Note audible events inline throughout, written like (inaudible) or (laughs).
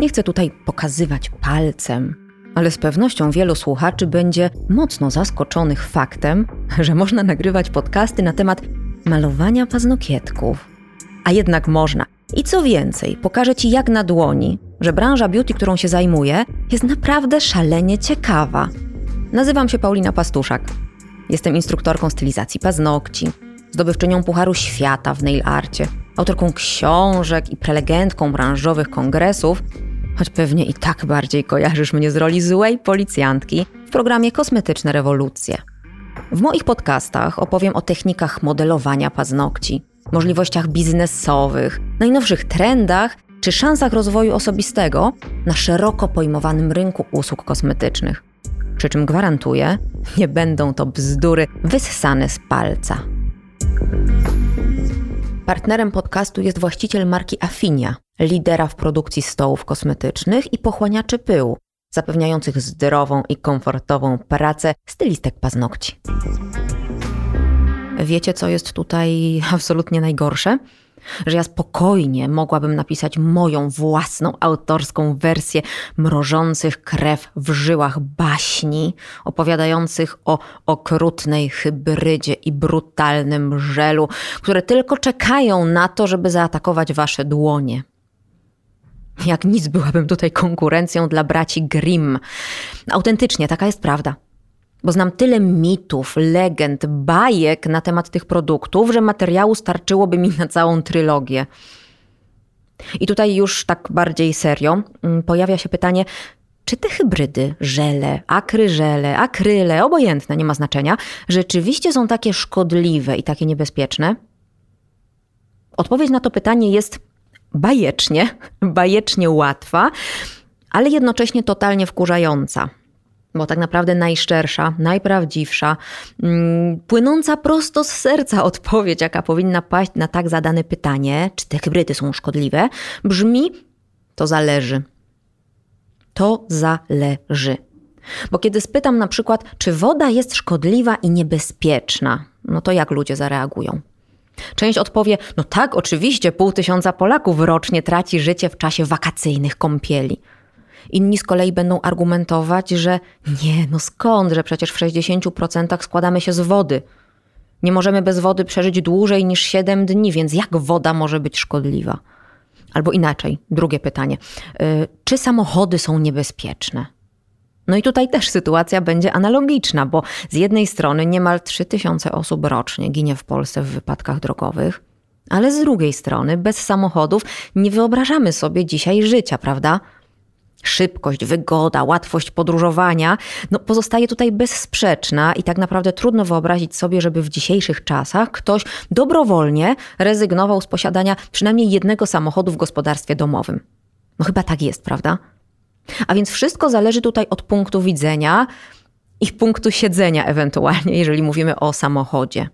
Nie chcę tutaj pokazywać palcem, ale z pewnością wielu słuchaczy będzie mocno zaskoczonych faktem, że można nagrywać podcasty na temat malowania paznokietków. A jednak można. I co więcej, pokażę Ci jak na dłoni, że branża beauty, którą się zajmuję, jest naprawdę szalenie ciekawa. Nazywam się Paulina Pastuszak. Jestem instruktorką stylizacji paznokci, zdobywczynią Pucharu Świata w nail arcie, autorką książek i prelegentką branżowych kongresów, choć pewnie i tak bardziej kojarzysz mnie z roli złej policjantki w programie Kosmetyczne Rewolucje. W moich podcastach opowiem o technikach modelowania paznokci, możliwościach biznesowych, najnowszych trendach czy szansach rozwoju osobistego na szeroko pojmowanym rynku usług kosmetycznych. Przy czym gwarantuję, nie będą to bzdury wyssane z palca. Partnerem podcastu jest właściciel marki Afinia, lidera w produkcji stołów kosmetycznych i pochłaniaczy pyłu, zapewniających zdrową i komfortową pracę stylistek paznokci. Wiecie, co jest tutaj (laughs) absolutnie najgorsze? Że ja spokojnie mogłabym napisać moją własną autorską wersję mrożących krew w żyłach baśni, opowiadających o okrutnej hybrydzie i brutalnym żelu, które tylko czekają na to, żeby zaatakować wasze dłonie. Jak nic byłabym tutaj konkurencją dla braci Grimm. Autentycznie, taka jest prawda bo znam tyle mitów, legend, bajek na temat tych produktów, że materiału starczyłoby mi na całą trylogię. I tutaj już tak bardziej serio mm, pojawia się pytanie, czy te hybrydy, żele, akryżele, akryle, obojętne, nie ma znaczenia, rzeczywiście są takie szkodliwe i takie niebezpieczne? Odpowiedź na to pytanie jest bajecznie, (laughs) bajecznie łatwa, ale jednocześnie totalnie wkurzająca bo tak naprawdę najszczersza, najprawdziwsza, mm, płynąca prosto z serca odpowiedź, jaka powinna paść na tak zadane pytanie, czy te hybrydy są szkodliwe, brzmi: to zależy. To zależy. Bo kiedy spytam na przykład, czy woda jest szkodliwa i niebezpieczna, no to jak ludzie zareagują? Część odpowie: No tak, oczywiście, pół tysiąca Polaków rocznie traci życie w czasie wakacyjnych kąpieli. Inni z kolei będą argumentować, że nie, no skąd, że przecież w 60% składamy się z wody. Nie możemy bez wody przeżyć dłużej niż 7 dni, więc jak woda może być szkodliwa? Albo inaczej, drugie pytanie. Y, czy samochody są niebezpieczne? No i tutaj też sytuacja będzie analogiczna, bo z jednej strony niemal 3000 osób rocznie ginie w Polsce w wypadkach drogowych, ale z drugiej strony bez samochodów nie wyobrażamy sobie dzisiaj życia, prawda? Szybkość, wygoda, łatwość podróżowania, no pozostaje tutaj bezsprzeczna i tak naprawdę trudno wyobrazić sobie, żeby w dzisiejszych czasach ktoś dobrowolnie rezygnował z posiadania przynajmniej jednego samochodu w gospodarstwie domowym. No chyba tak jest, prawda? A więc wszystko zależy tutaj od punktu widzenia i punktu siedzenia ewentualnie, jeżeli mówimy o samochodzie.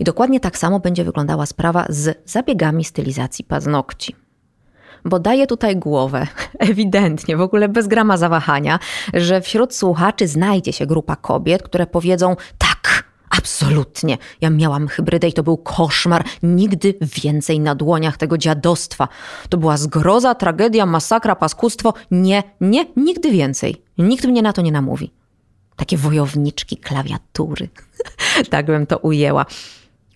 I dokładnie tak samo będzie wyglądała sprawa z zabiegami stylizacji paznokci bo daje tutaj głowę, (laughs) ewidentnie, w ogóle bez grama zawahania, że wśród słuchaczy znajdzie się grupa kobiet, które powiedzą tak. Absolutnie. Ja miałam hybrydę i to był koszmar. Nigdy więcej na dłoniach tego dziadostwa. To była zgroza, tragedia, masakra, paskustwo. Nie, nie, nigdy więcej. Nikt mnie na to nie namówi. Takie wojowniczki klawiatury. (laughs) tak bym to ujęła.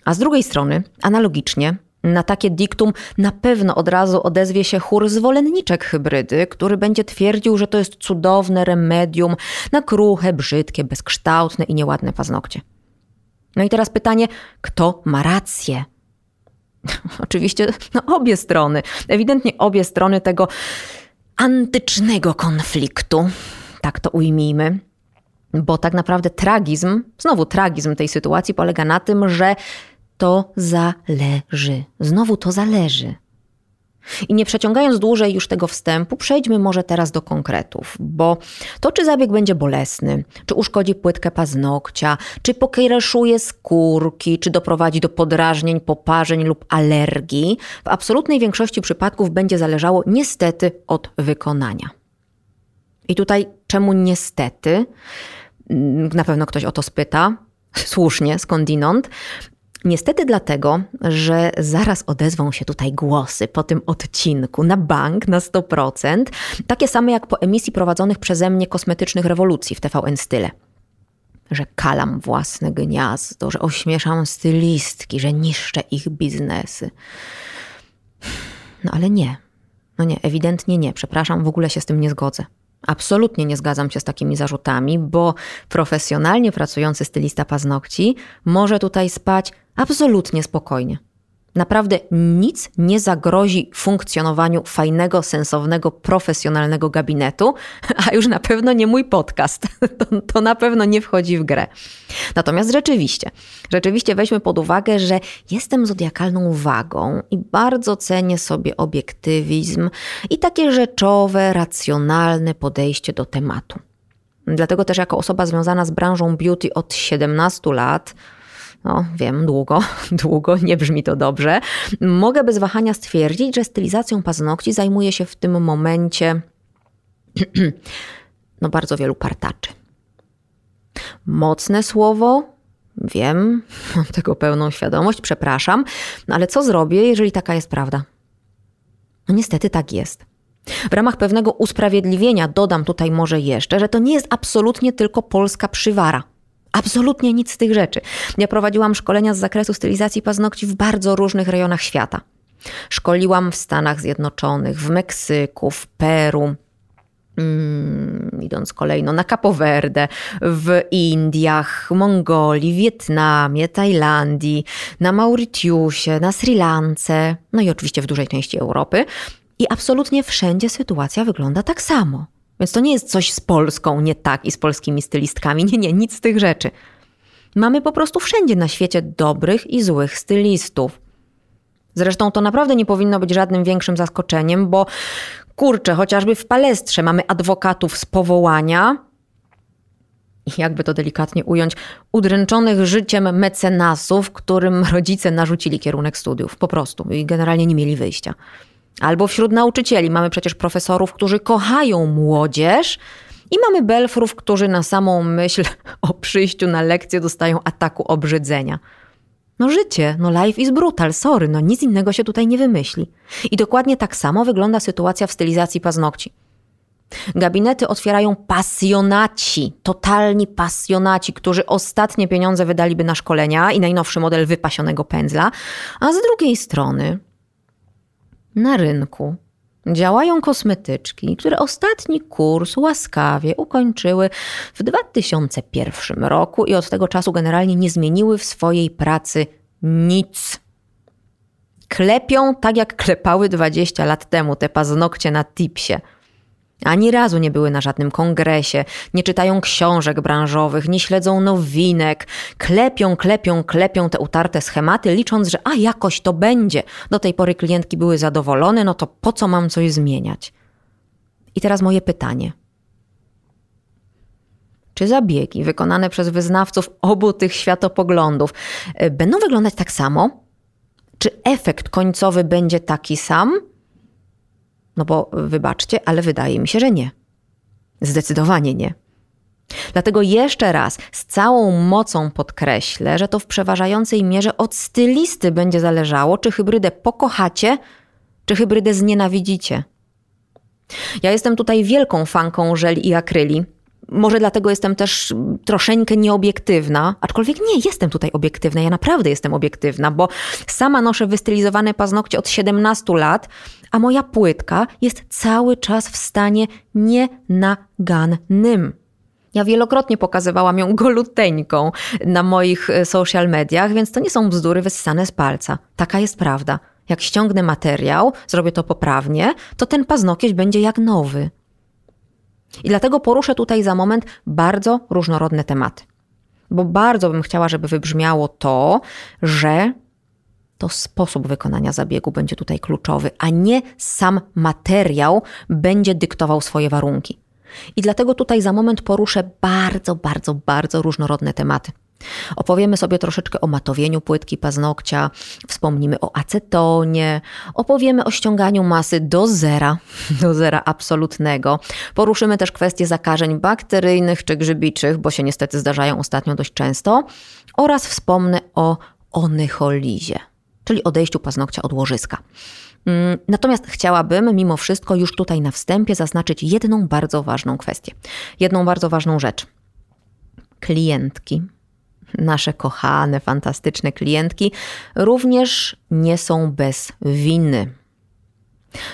A z drugiej strony, analogicznie, na takie diktum na pewno od razu odezwie się chór zwolenniczek hybrydy, który będzie twierdził, że to jest cudowne remedium na kruche, brzydkie, bezkształtne i nieładne paznokcie. No i teraz pytanie, kto ma rację? (laughs) Oczywiście no, obie strony, ewidentnie obie strony tego antycznego konfliktu, tak to ujmijmy. Bo tak naprawdę tragizm, znowu tragizm tej sytuacji polega na tym, że to zależy. Znowu to zależy. I nie przeciągając dłużej już tego wstępu, przejdźmy może teraz do konkretów, bo to, czy zabieg będzie bolesny, czy uszkodzi płytkę paznokcia, czy pokiereszuje skórki, czy doprowadzi do podrażnień, poparzeń lub alergii, w absolutnej większości przypadków będzie zależało niestety od wykonania. I tutaj czemu niestety? Na pewno ktoś o to spyta, (laughs) słusznie, skądinąd. Niestety dlatego, że zaraz odezwą się tutaj głosy po tym odcinku na bank na 100%, takie same jak po emisji prowadzonych przeze mnie kosmetycznych rewolucji w TVN Style. Że kalam własne gniazdo, że ośmieszam stylistki, że niszczę ich biznesy. No ale nie. No nie, ewidentnie nie. Przepraszam, w ogóle się z tym nie zgodzę. Absolutnie nie zgadzam się z takimi zarzutami, bo profesjonalnie pracujący stylista paznokci może tutaj spać absolutnie spokojnie. Naprawdę nic nie zagrozi funkcjonowaniu fajnego, sensownego, profesjonalnego gabinetu, (laughs) a już na pewno nie mój podcast. (laughs) To, to, na pewno nie wchodzi w grę. Natomiast rzeczywiście, rzeczywiście weźmy pod uwagę, że jestem zodiakalną wagą i bardzo cenię sobie obiektywizm i takie rzeczowe, racjonalne podejście do tematu. Dlatego też jako osoba związana z branżą beauty od 17 lat, no wiem, długo, (laughs) długo, nie brzmi to dobrze, mogę bez wahania stwierdzić, że stylizacją paznokci zajmuje się w tym momencie (clears throat) no bardzo wielu partaczy. Mocne słowo, wiem, (laughs) mam tego pełną świadomość, przepraszam, no ale co zrobię, jeżeli taka jest prawda? No niestety tak jest. W ramach pewnego usprawiedliwienia dodam tutaj może jeszcze, że to nie jest absolutnie tylko polska przywara. Absolutnie nic z tych rzeczy. Ja prowadziłam szkolenia z zakresu stylizacji paznokci w bardzo różnych rejonach świata. Szkoliłam w Stanach Zjednoczonych, w Meksyku, w Peru, Mm, idąc kolejno na Capo Verde, w Indiach, Mongolii, Wietnamie, Tajlandii, na Mauritiusie, na Sri Lance, no i oczywiście w dużej części Europy. I absolutnie wszędzie sytuacja wygląda tak samo. Więc to nie jest coś z Polską nie tak i z polskimi stylistkami. Nie, nie, nic z tych rzeczy. Mamy po prostu wszędzie na świecie dobrych i złych stylistów. Zresztą to naprawdę nie powinno być żadnym większym zaskoczeniem, bo kurczę, chociażby w palestrze mamy adwokatów z powołania, jakby to delikatnie ująć, udręczonych życiem mecenasów, którym rodzice narzucili kierunek studiów, po prostu i generalnie nie mieli wyjścia. Albo wśród nauczycieli mamy przecież profesorów, którzy kochają młodzież, i mamy belfrów, którzy na samą myśl (laughs) o przyjściu na lekcję dostają ataku obrzydzenia. No życie, no life is brutal, sorry, no nic innego się tutaj nie wymyśli. I dokładnie tak samo wygląda sytuacja w stylizacji paznokci. Gabinety otwierają pasjonaci, totalni pasjonaci, którzy ostatnie pieniądze wydaliby na szkolenia i najnowszy model wypasionego pędzla, a z drugiej strony na rynku działają kosmetyczki, które ostatni kurs łaskawie ukończyły w 2001 roku i od tego czasu generalnie nie zmieniły w swojej pracy nic. Klepią tak jak klepały 20 lat temu te paznokcie na tipsie – ani razu nie były na żadnym kongresie, nie czytają książek branżowych, nie śledzą nowinek, klepią, klepią, klepią te utarte schematy, licząc, że a jakoś to będzie. Do tej pory klientki były zadowolone, no to po co mam coś zmieniać? I teraz moje pytanie. Czy zabiegi wykonane przez wyznawców obu tych światopoglądów y, będą wyglądać tak samo? Czy efekt końcowy będzie taki sam? No bo wybaczcie, ale wydaje mi się, że nie. Zdecydowanie nie. Dlatego jeszcze raz z całą mocą podkreślę, że to w przeważającej mierze od stylisty będzie zależało, czy hybrydę pokochacie, czy hybrydę znienawidzicie. Ja jestem tutaj wielką fanką żeli i akryli. Może dlatego jestem też troszeczkę nieobiektywna, aczkolwiek nie jestem tutaj obiektywna, ja naprawdę jestem obiektywna, bo sama noszę wystylizowane paznokcie od 17 lat, a moja płytka jest cały czas w stanie nienagannym. Ja wielokrotnie pokazywałam ją goluteńką na moich e, social mediach, więc to nie są bzdury wyssane z palca. Taka jest prawda. Jak ściągnę materiał, zrobię to poprawnie, to ten paznokieć będzie jak nowy. I dlatego poruszę tutaj za moment bardzo różnorodne tematy. Bo bardzo bym chciała, żeby wybrzmiało to, że to sposób wykonania zabiegu będzie tutaj kluczowy, a nie sam materiał będzie dyktował swoje warunki. I dlatego tutaj za moment poruszę bardzo, bardzo, bardzo różnorodne tematy. Opowiemy sobie troszeczkę o matowieniu płytki paznokcia, wspomnimy o acetonie, opowiemy o ściąganiu masy do zera, (laughs) do zera absolutnego. Poruszymy też kwestie zakażeń bakteryjnych czy grzybiczych, bo się niestety zdarzają ostatnio dość często. Oraz wspomnę o onycholizie, czyli odejściu paznokcia od łożyska. Mm, natomiast chciałabym mimo wszystko już tutaj na wstępie zaznaczyć jedną bardzo ważną kwestię. Jedną bardzo ważną rzecz. Klientki, nasze kochane, fantastyczne klientki, również nie są bez winy.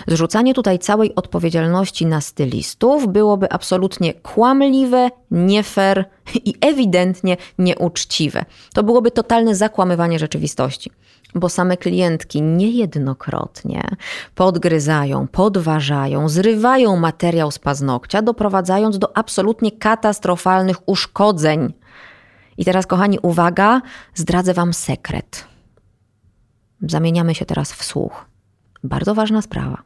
Zrzucanie tutaj całej odpowiedzialności na stylistów byłoby absolutnie kłamliwe, nie fair i ewidentnie nieuczciwe. To byłoby totalne zakłamywanie rzeczywistości bo same klientki niejednokrotnie podgryzają, podważają, zrywają materiał z paznokcia, doprowadzając do absolutnie katastrofalnych uszkodzeń. I teraz, kochani, uwaga, zdradzę Wam sekret. Zamieniamy się teraz w słuch. Bardzo ważna sprawa.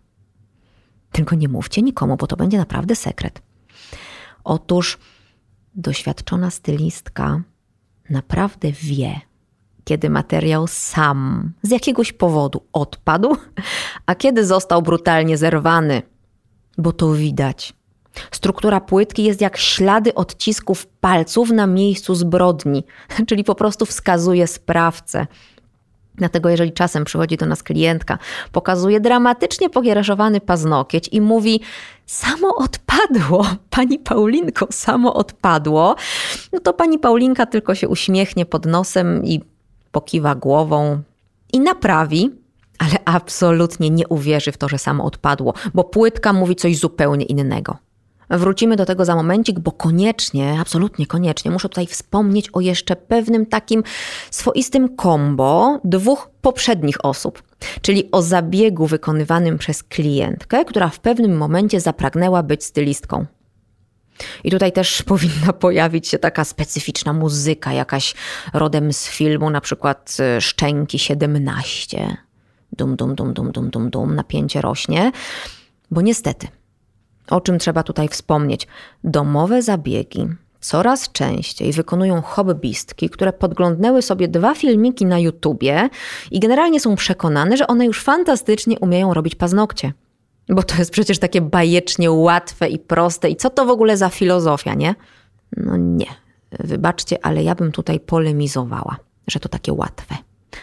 Tylko nie mówcie nikomu, bo to będzie naprawdę sekret. Otóż doświadczona stylistka naprawdę wie, kiedy materiał sam z jakiegoś powodu odpadł, a kiedy został brutalnie zerwany. Bo to widać. Struktura płytki jest jak ślady odcisków palców na miejscu zbrodni, (laughs) czyli po prostu wskazuje sprawcę. Dlatego, jeżeli czasem przychodzi do nas klientka, pokazuje dramatycznie pogiereszowany paznokieć i mówi: Samo odpadło, (laughs) pani Paulinko, samo odpadło, no to pani Paulinka tylko się uśmiechnie pod nosem i pokiwa głową i naprawi, ale absolutnie nie uwierzy w to, że samo odpadło, bo płytka mówi coś zupełnie innego. Wrócimy do tego za momencik, bo koniecznie, absolutnie koniecznie, muszę tutaj wspomnieć o jeszcze pewnym takim swoistym kombo dwóch poprzednich osób, czyli o zabiegu wykonywanym przez klientkę, która w pewnym momencie zapragnęła być stylistką. I tutaj też (laughs) powinna pojawić się taka specyficzna muzyka, jakaś rodem z filmu, na przykład y, Szczęki 17. Dum, dum, dum, dum, dum, dum, dum, napięcie rośnie. Bo niestety, o czym trzeba tutaj wspomnieć, domowe zabiegi coraz częściej wykonują hobbystki, które podglądnęły sobie dwa filmiki na YouTubie i generalnie są przekonane, że one już fantastycznie umieją robić paznokcie. Bo to jest przecież takie bajecznie łatwe i proste. I co to w ogóle za filozofia, nie? No nie. Wybaczcie, ale ja bym tutaj polemizowała, że to takie łatwe.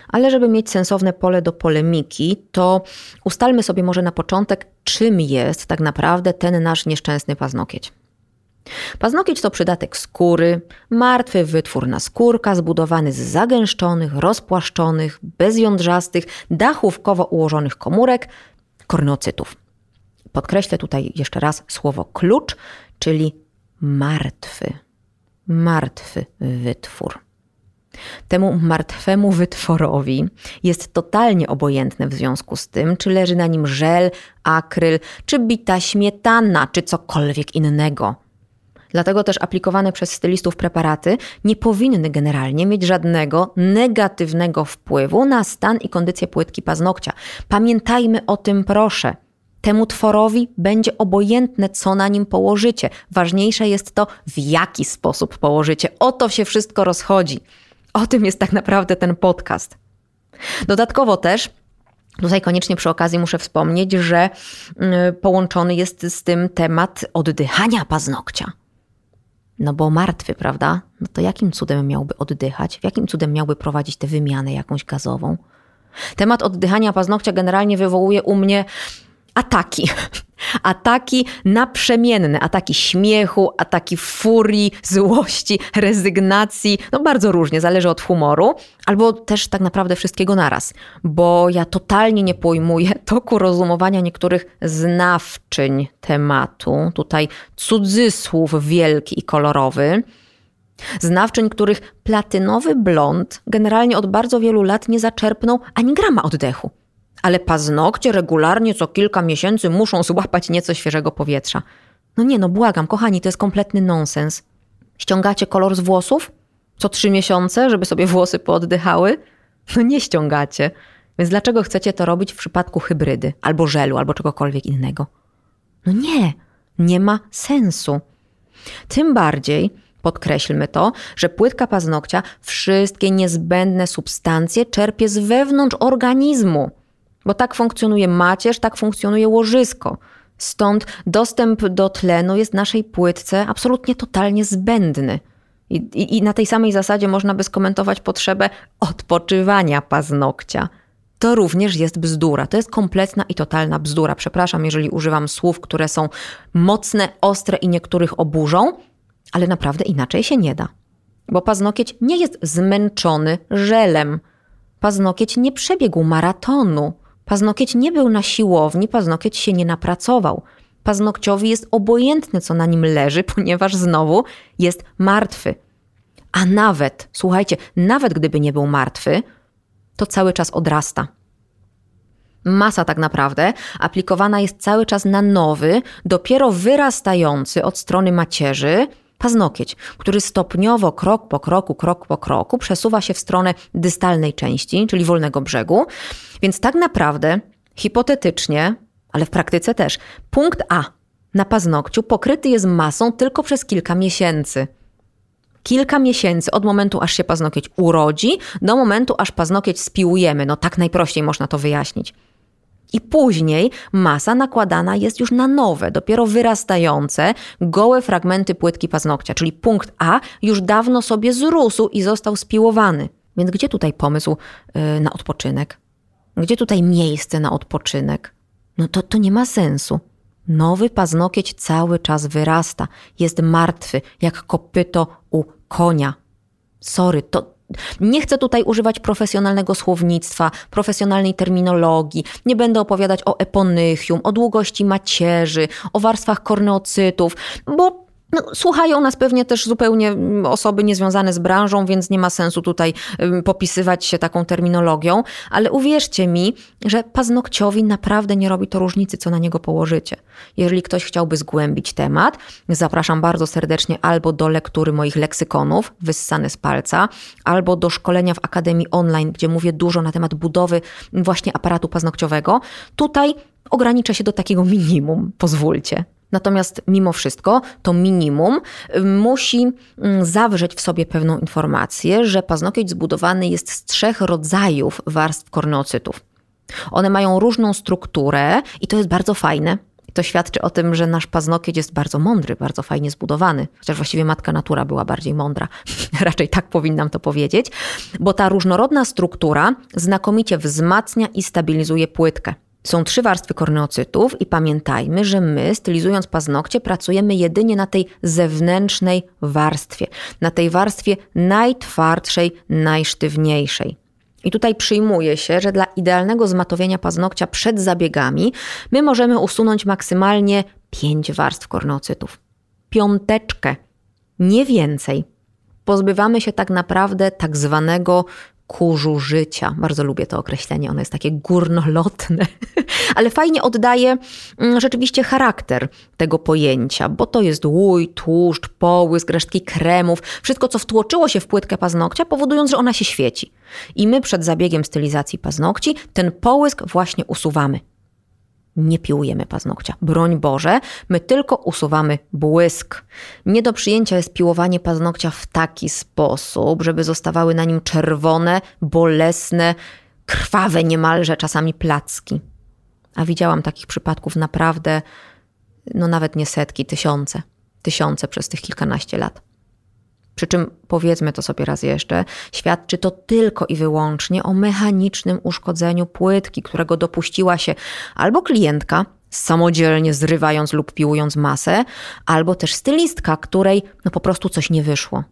Ale żeby mieć sensowne pole do polemiki, to ustalmy sobie może na początek, czym jest tak naprawdę ten nasz nieszczęsny paznokieć. Paznokieć to przydatek skóry, martwy wytwór na skórka zbudowany z zagęszczonych, rozpłaszczonych, bezjądrzastych, dachówkowo ułożonych komórek, kornocytów. Podkreślę tutaj jeszcze raz słowo klucz, czyli martwy. Martwy wytwór. Temu martwemu wytworowi jest totalnie obojętne w związku z tym, czy leży na nim żel, akryl, czy bita śmietana, czy cokolwiek innego. Dlatego też aplikowane przez stylistów preparaty nie powinny generalnie mieć żadnego negatywnego wpływu na stan i kondycję płytki paznokcia. Pamiętajmy o tym, proszę. Temu tworowi będzie obojętne, co na nim położycie. Ważniejsze jest to, w jaki sposób położycie. O to się wszystko rozchodzi. O tym jest tak naprawdę ten podcast. Dodatkowo też Tutaj koniecznie przy okazji muszę wspomnieć, że mm, połączony jest z tym temat oddychania paznokcia. No bo martwy, prawda? No to jakim cudem miałby oddychać? W jakim cudem miałby prowadzić tę wymianę jakąś gazową? Temat oddychania paznokcia generalnie wywołuje u mnie ataki. (laughs) Ataki naprzemienne, ataki śmiechu, ataki furii, złości, rezygnacji. No bardzo różnie, zależy od humoru, albo też tak naprawdę wszystkiego naraz, bo ja totalnie nie pojmuję (laughs) toku rozumowania niektórych znawczyń tematu. Tutaj cudzysłów wielki i kolorowy. Znawczyń, których platynowy blond generalnie od bardzo wielu lat nie zaczerpnął ani grama oddechu ale paznokcie regularnie co kilka miesięcy muszą złapać nieco świeżego powietrza. No nie, no błagam, kochani, to jest kompletny nonsens. Ściągacie kolor z włosów? Co trzy miesiące, żeby sobie włosy pooddychały? No nie ściągacie. Więc dlaczego chcecie to robić w przypadku hybrydy, albo żelu, albo czegokolwiek innego? No nie, nie ma sensu. Tym bardziej, podkreślmy to, że płytka paznokcia wszystkie niezbędne substancje czerpie z wewnątrz organizmu. Bo tak funkcjonuje macierz, tak funkcjonuje łożysko. Stąd dostęp do tlenu jest naszej płytce absolutnie totalnie zbędny. I, i, I na tej samej zasadzie można by skomentować potrzebę odpoczywania paznokcia. To również jest bzdura. To jest kompletna i totalna bzdura. Przepraszam, jeżeli używam słów, które są mocne, ostre i niektórych oburzą, ale naprawdę inaczej się nie da. Bo paznokieć nie jest zmęczony żelem. Paznokieć nie przebiegł maratonu. Paznokieć nie był na siłowni, paznokieć się nie napracował. Paznokciowi jest obojętne, co na nim leży, (laughs) ponieważ znowu jest martwy. A nawet, słuchajcie, nawet gdyby nie był martwy, to cały czas odrasta. Masa tak naprawdę aplikowana jest cały czas na nowy, dopiero wyrastający od strony macierzy paznokieć, który stopniowo, krok po kroku, krok po kroku przesuwa się w stronę dystalnej części, czyli wolnego brzegu. Więc tak naprawdę, hipotetycznie, ale w praktyce też, punkt A na paznokciu pokryty jest masą tylko przez kilka miesięcy kilka miesięcy od momentu, aż się paznokieć urodzi, do momentu, aż paznokieć spiłujemy. No tak najprościej można to wyjaśnić. I później masa nakładana jest już na nowe, dopiero wyrastające, gołe fragmenty płytki paznokcia, czyli punkt A już dawno sobie zrósł i został spiłowany. Więc gdzie tutaj pomysł yy, na odpoczynek? Gdzie tutaj miejsce na odpoczynek? No to, to nie ma sensu. Nowy paznokieć cały czas wyrasta, jest martwy, jak kopyto u konia. Sorry, to nie chcę tutaj używać profesjonalnego słownictwa, profesjonalnej terminologii. Nie będę opowiadać o eponychium, o długości macierzy, o warstwach korneocytów, bo no, słuchają nas pewnie też zupełnie mm, osoby niezwiązane z branżą, więc nie ma sensu tutaj popisywać się taką terminologią, ale uwierzcie mi, że paznokciowi naprawdę nie robi to różnicy, co na niego położycie. Jeżeli ktoś chciałby zgłębić temat, zapraszam bardzo serdecznie albo do lektury moich leksykonów, wyssane z palca, albo do szkolenia w Akademii Online, gdzie mówię dużo na temat budowy właśnie aparatu paznokciowego. Tutaj ograniczę się do takiego minimum, pozwólcie. Natomiast mimo wszystko to minimum musi zawrzeć w sobie pewną informację, że paznokieć zbudowany jest z trzech rodzajów warstw korneocytów. One mają różną strukturę i to jest bardzo fajne. To świadczy o tym, że nasz paznokieć jest bardzo mądry, bardzo fajnie zbudowany, chociaż właściwie matka natura była bardziej mądra. (laughs) Raczej tak powinnam to powiedzieć, bo ta różnorodna struktura znakomicie wzmacnia i stabilizuje płytkę. Są trzy warstwy korneocytów i pamiętajmy, że my, stylizując paznokcie, pracujemy jedynie na tej zewnętrznej warstwie, na tej warstwie najtwardszej, najsztywniejszej. I tutaj przyjmuje się, że dla idealnego zmatowienia paznokcia przed zabiegami my możemy usunąć maksymalnie pięć warstw korneocytów. Piąteczkę, nie więcej. Pozbywamy się tak naprawdę tak zwanego kurzu życia. Bardzo lubię to określenie, ono jest takie górnolotne, (laughs) ale fajnie oddaje mm, rzeczywiście charakter tego pojęcia, bo to jest łój, tłuszcz, połysk, resztki kremów, wszystko co wtłoczyło się w płytkę paznokcia, powodując, że ona się świeci. I my przed zabiegiem stylizacji paznokci ten połysk właśnie usuwamy nie piłujemy paznokcia. Broń Boże, my tylko usuwamy błysk. Nie do przyjęcia jest piłowanie paznokcia w taki sposób, żeby zostawały na nim czerwone, bolesne, krwawe niemalże czasami placki. A widziałam takich przypadków naprawdę, no nawet nie setki, tysiące. Tysiące przez tych kilkanaście lat. Przy czym, powiedzmy to sobie raz jeszcze, świadczy to tylko i wyłącznie o mechanicznym uszkodzeniu płytki, którego dopuściła się albo klientka, samodzielnie zrywając lub piłując masę, albo też stylistka, której no po prostu coś nie wyszło.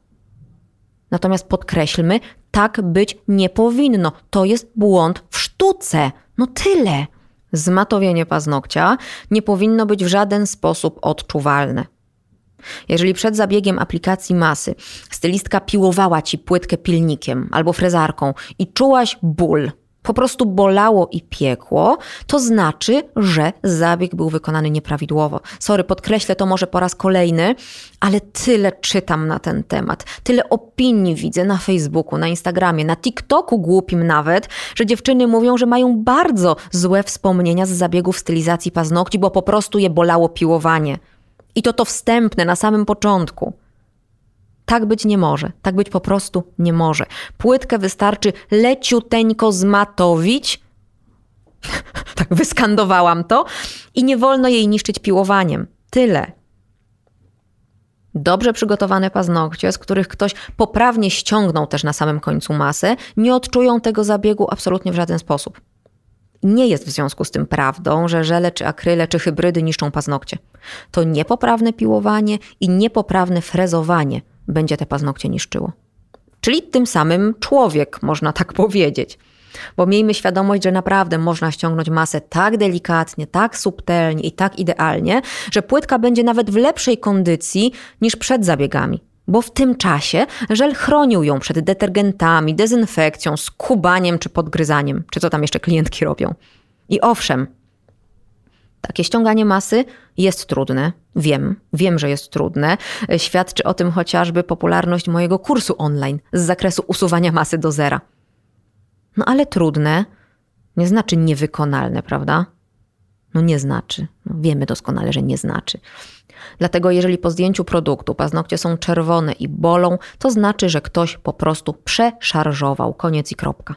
Natomiast podkreślmy, tak być nie powinno. To jest błąd w sztuce. No tyle. Zmatowienie paznokcia nie powinno być w żaden sposób odczuwalne. Jeżeli przed zabiegiem aplikacji masy stylistka piłowała ci płytkę pilnikiem albo frezarką i czułaś ból, po prostu bolało i piekło, to znaczy, że zabieg był wykonany nieprawidłowo. Sorry, podkreślę to może po raz kolejny, ale tyle czytam na ten temat, tyle opinii widzę na Facebooku, na Instagramie, na TikToku głupim nawet, że dziewczyny mówią, że mają bardzo złe wspomnienia z zabiegów stylizacji paznokci, bo po prostu je bolało piłowanie. I to to wstępne na samym początku. Tak być nie może, tak być po prostu nie może. Płytkę wystarczy leciuteńko zmatowić, (laughs) tak wyskandowałam to, i nie wolno jej niszczyć piłowaniem. Tyle. Dobrze przygotowane paznokcie, z których ktoś poprawnie ściągnął też na samym końcu masę, nie odczują tego zabiegu absolutnie w żaden sposób. Nie jest w związku z tym prawdą, że żele czy akryle czy hybrydy niszczą paznokcie. To niepoprawne piłowanie i niepoprawne frezowanie będzie te paznokcie niszczyło. Czyli tym samym człowiek, można tak (laughs) powiedzieć. Bo miejmy świadomość, że naprawdę można ściągnąć masę tak delikatnie, tak subtelnie i tak idealnie, że płytka będzie nawet w lepszej kondycji niż przed zabiegami. Bo w tym czasie żel chronił ją przed detergentami, dezynfekcją, skubaniem czy podgryzaniem, czy co tam jeszcze klientki robią. I owszem, takie ściąganie masy jest trudne. Wiem, wiem, że jest trudne. Świadczy o tym chociażby popularność mojego kursu online z zakresu usuwania masy do zera. No ale trudne nie znaczy niewykonalne, prawda? No nie znaczy. No wiemy doskonale, że nie znaczy. Dlatego jeżeli po zdjęciu produktu paznokcie są czerwone i bolą, to znaczy, że ktoś po prostu przeszarżował. Koniec i kropka.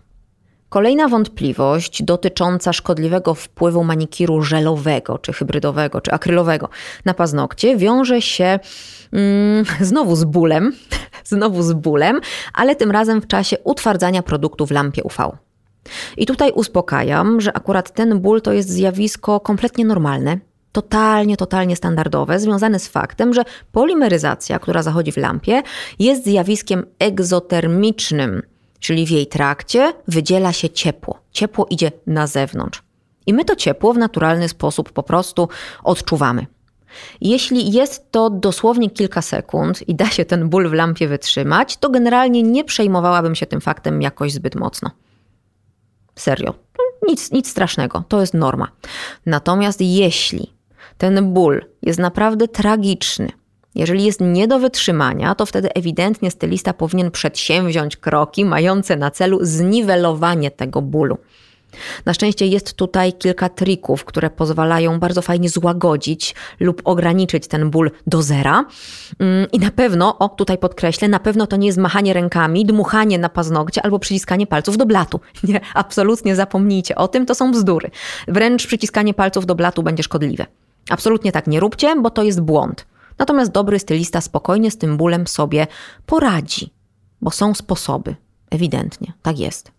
Kolejna wątpliwość dotycząca szkodliwego wpływu manikiru żelowego, czy hybrydowego, czy akrylowego na paznokcie wiąże się mm, znowu z bólem, (laughs) znowu z bólem, ale tym razem w czasie utwardzania produktu w lampie UV. I tutaj uspokajam, że akurat ten ból to jest zjawisko kompletnie normalne, totalnie, totalnie standardowe, związane z faktem, że polimeryzacja, która zachodzi w lampie, jest zjawiskiem egzotermicznym, czyli w jej trakcie wydziela się ciepło. Ciepło idzie na zewnątrz. I my to ciepło w naturalny sposób po prostu odczuwamy. Jeśli jest to dosłownie kilka sekund i da się ten ból w lampie wytrzymać, to generalnie nie przejmowałabym się tym faktem jakoś zbyt mocno. Serio. Nic, nic strasznego, to jest norma. Natomiast jeśli ten ból jest naprawdę tragiczny, jeżeli jest nie do wytrzymania, to wtedy ewidentnie stylista powinien przedsięwziąć kroki mające na celu zniwelowanie tego bólu. Na szczęście jest tutaj kilka trików, które pozwalają bardzo fajnie złagodzić lub ograniczyć ten ból do zera. Mm, I na pewno, o tutaj podkreślę, na pewno to nie jest machanie rękami, dmuchanie na paznokcie albo przyciskanie palców do blatu. (laughs) Nie, absolutnie zapomnijcie o tym, to są bzdury. Wręcz przyciskanie palców do blatu będzie szkodliwe. Absolutnie tak nie róbcie, bo to jest błąd. Natomiast dobry stylista spokojnie z tym bólem sobie poradzi, bo są sposoby. Ewidentnie, tak jest.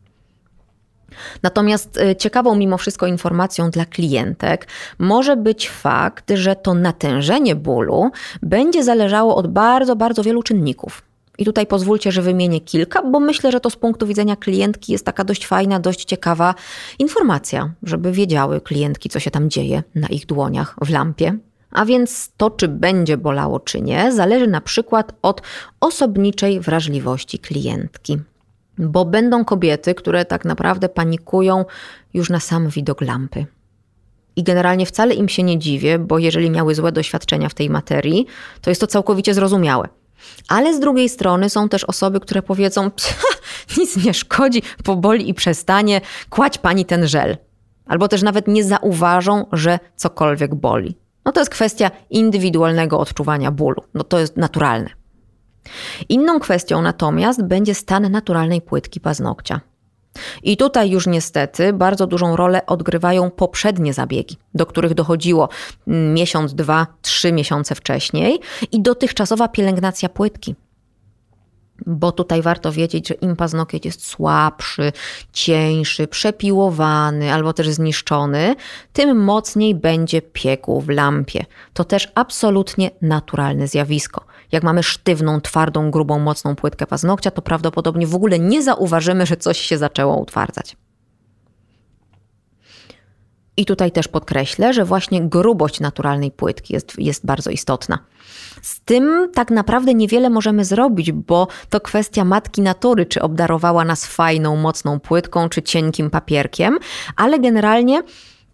Natomiast y, ciekawą mimo wszystko informacją dla klientek może być fakt, że to natężenie bólu będzie zależało od bardzo, bardzo wielu czynników. I tutaj pozwólcie, że wymienię kilka, bo myślę, że to z punktu widzenia klientki jest taka dość fajna, dość ciekawa informacja, żeby wiedziały klientki, co się tam dzieje na ich dłoniach w lampie. A więc to, czy będzie bolało, czy nie, zależy na przykład od osobniczej wrażliwości klientki. Bo będą kobiety, które tak naprawdę panikują już na sam widok lampy. I generalnie wcale im się nie dziwię, bo jeżeli miały złe doświadczenia w tej materii, to jest to całkowicie zrozumiałe. Ale z drugiej strony są też osoby, które powiedzą: nic nie szkodzi, poboli i przestanie, kładź pani ten żel. Albo też nawet nie zauważą, że cokolwiek boli. No to jest kwestia indywidualnego odczuwania bólu. No to jest naturalne. Inną kwestią natomiast będzie stan naturalnej płytki paznokcia. I tutaj już niestety bardzo dużą rolę odgrywają poprzednie zabiegi, do których dochodziło miesiąc, dwa, trzy miesiące wcześniej i dotychczasowa pielęgnacja płytki. Bo tutaj warto wiedzieć, że im paznokieć jest słabszy, cieńszy, przepiłowany albo też zniszczony, tym mocniej będzie piekł w lampie. To też absolutnie naturalne zjawisko. Jak mamy sztywną, twardą, grubą, mocną płytkę paznokcia, to prawdopodobnie w ogóle nie zauważymy, że coś się zaczęło utwardzać. I tutaj też podkreślę, że właśnie grubość naturalnej płytki jest, jest bardzo istotna. Z tym tak naprawdę niewiele możemy zrobić, bo to kwestia matki natury, czy obdarowała nas fajną, mocną płytką, czy cienkim papierkiem, ale generalnie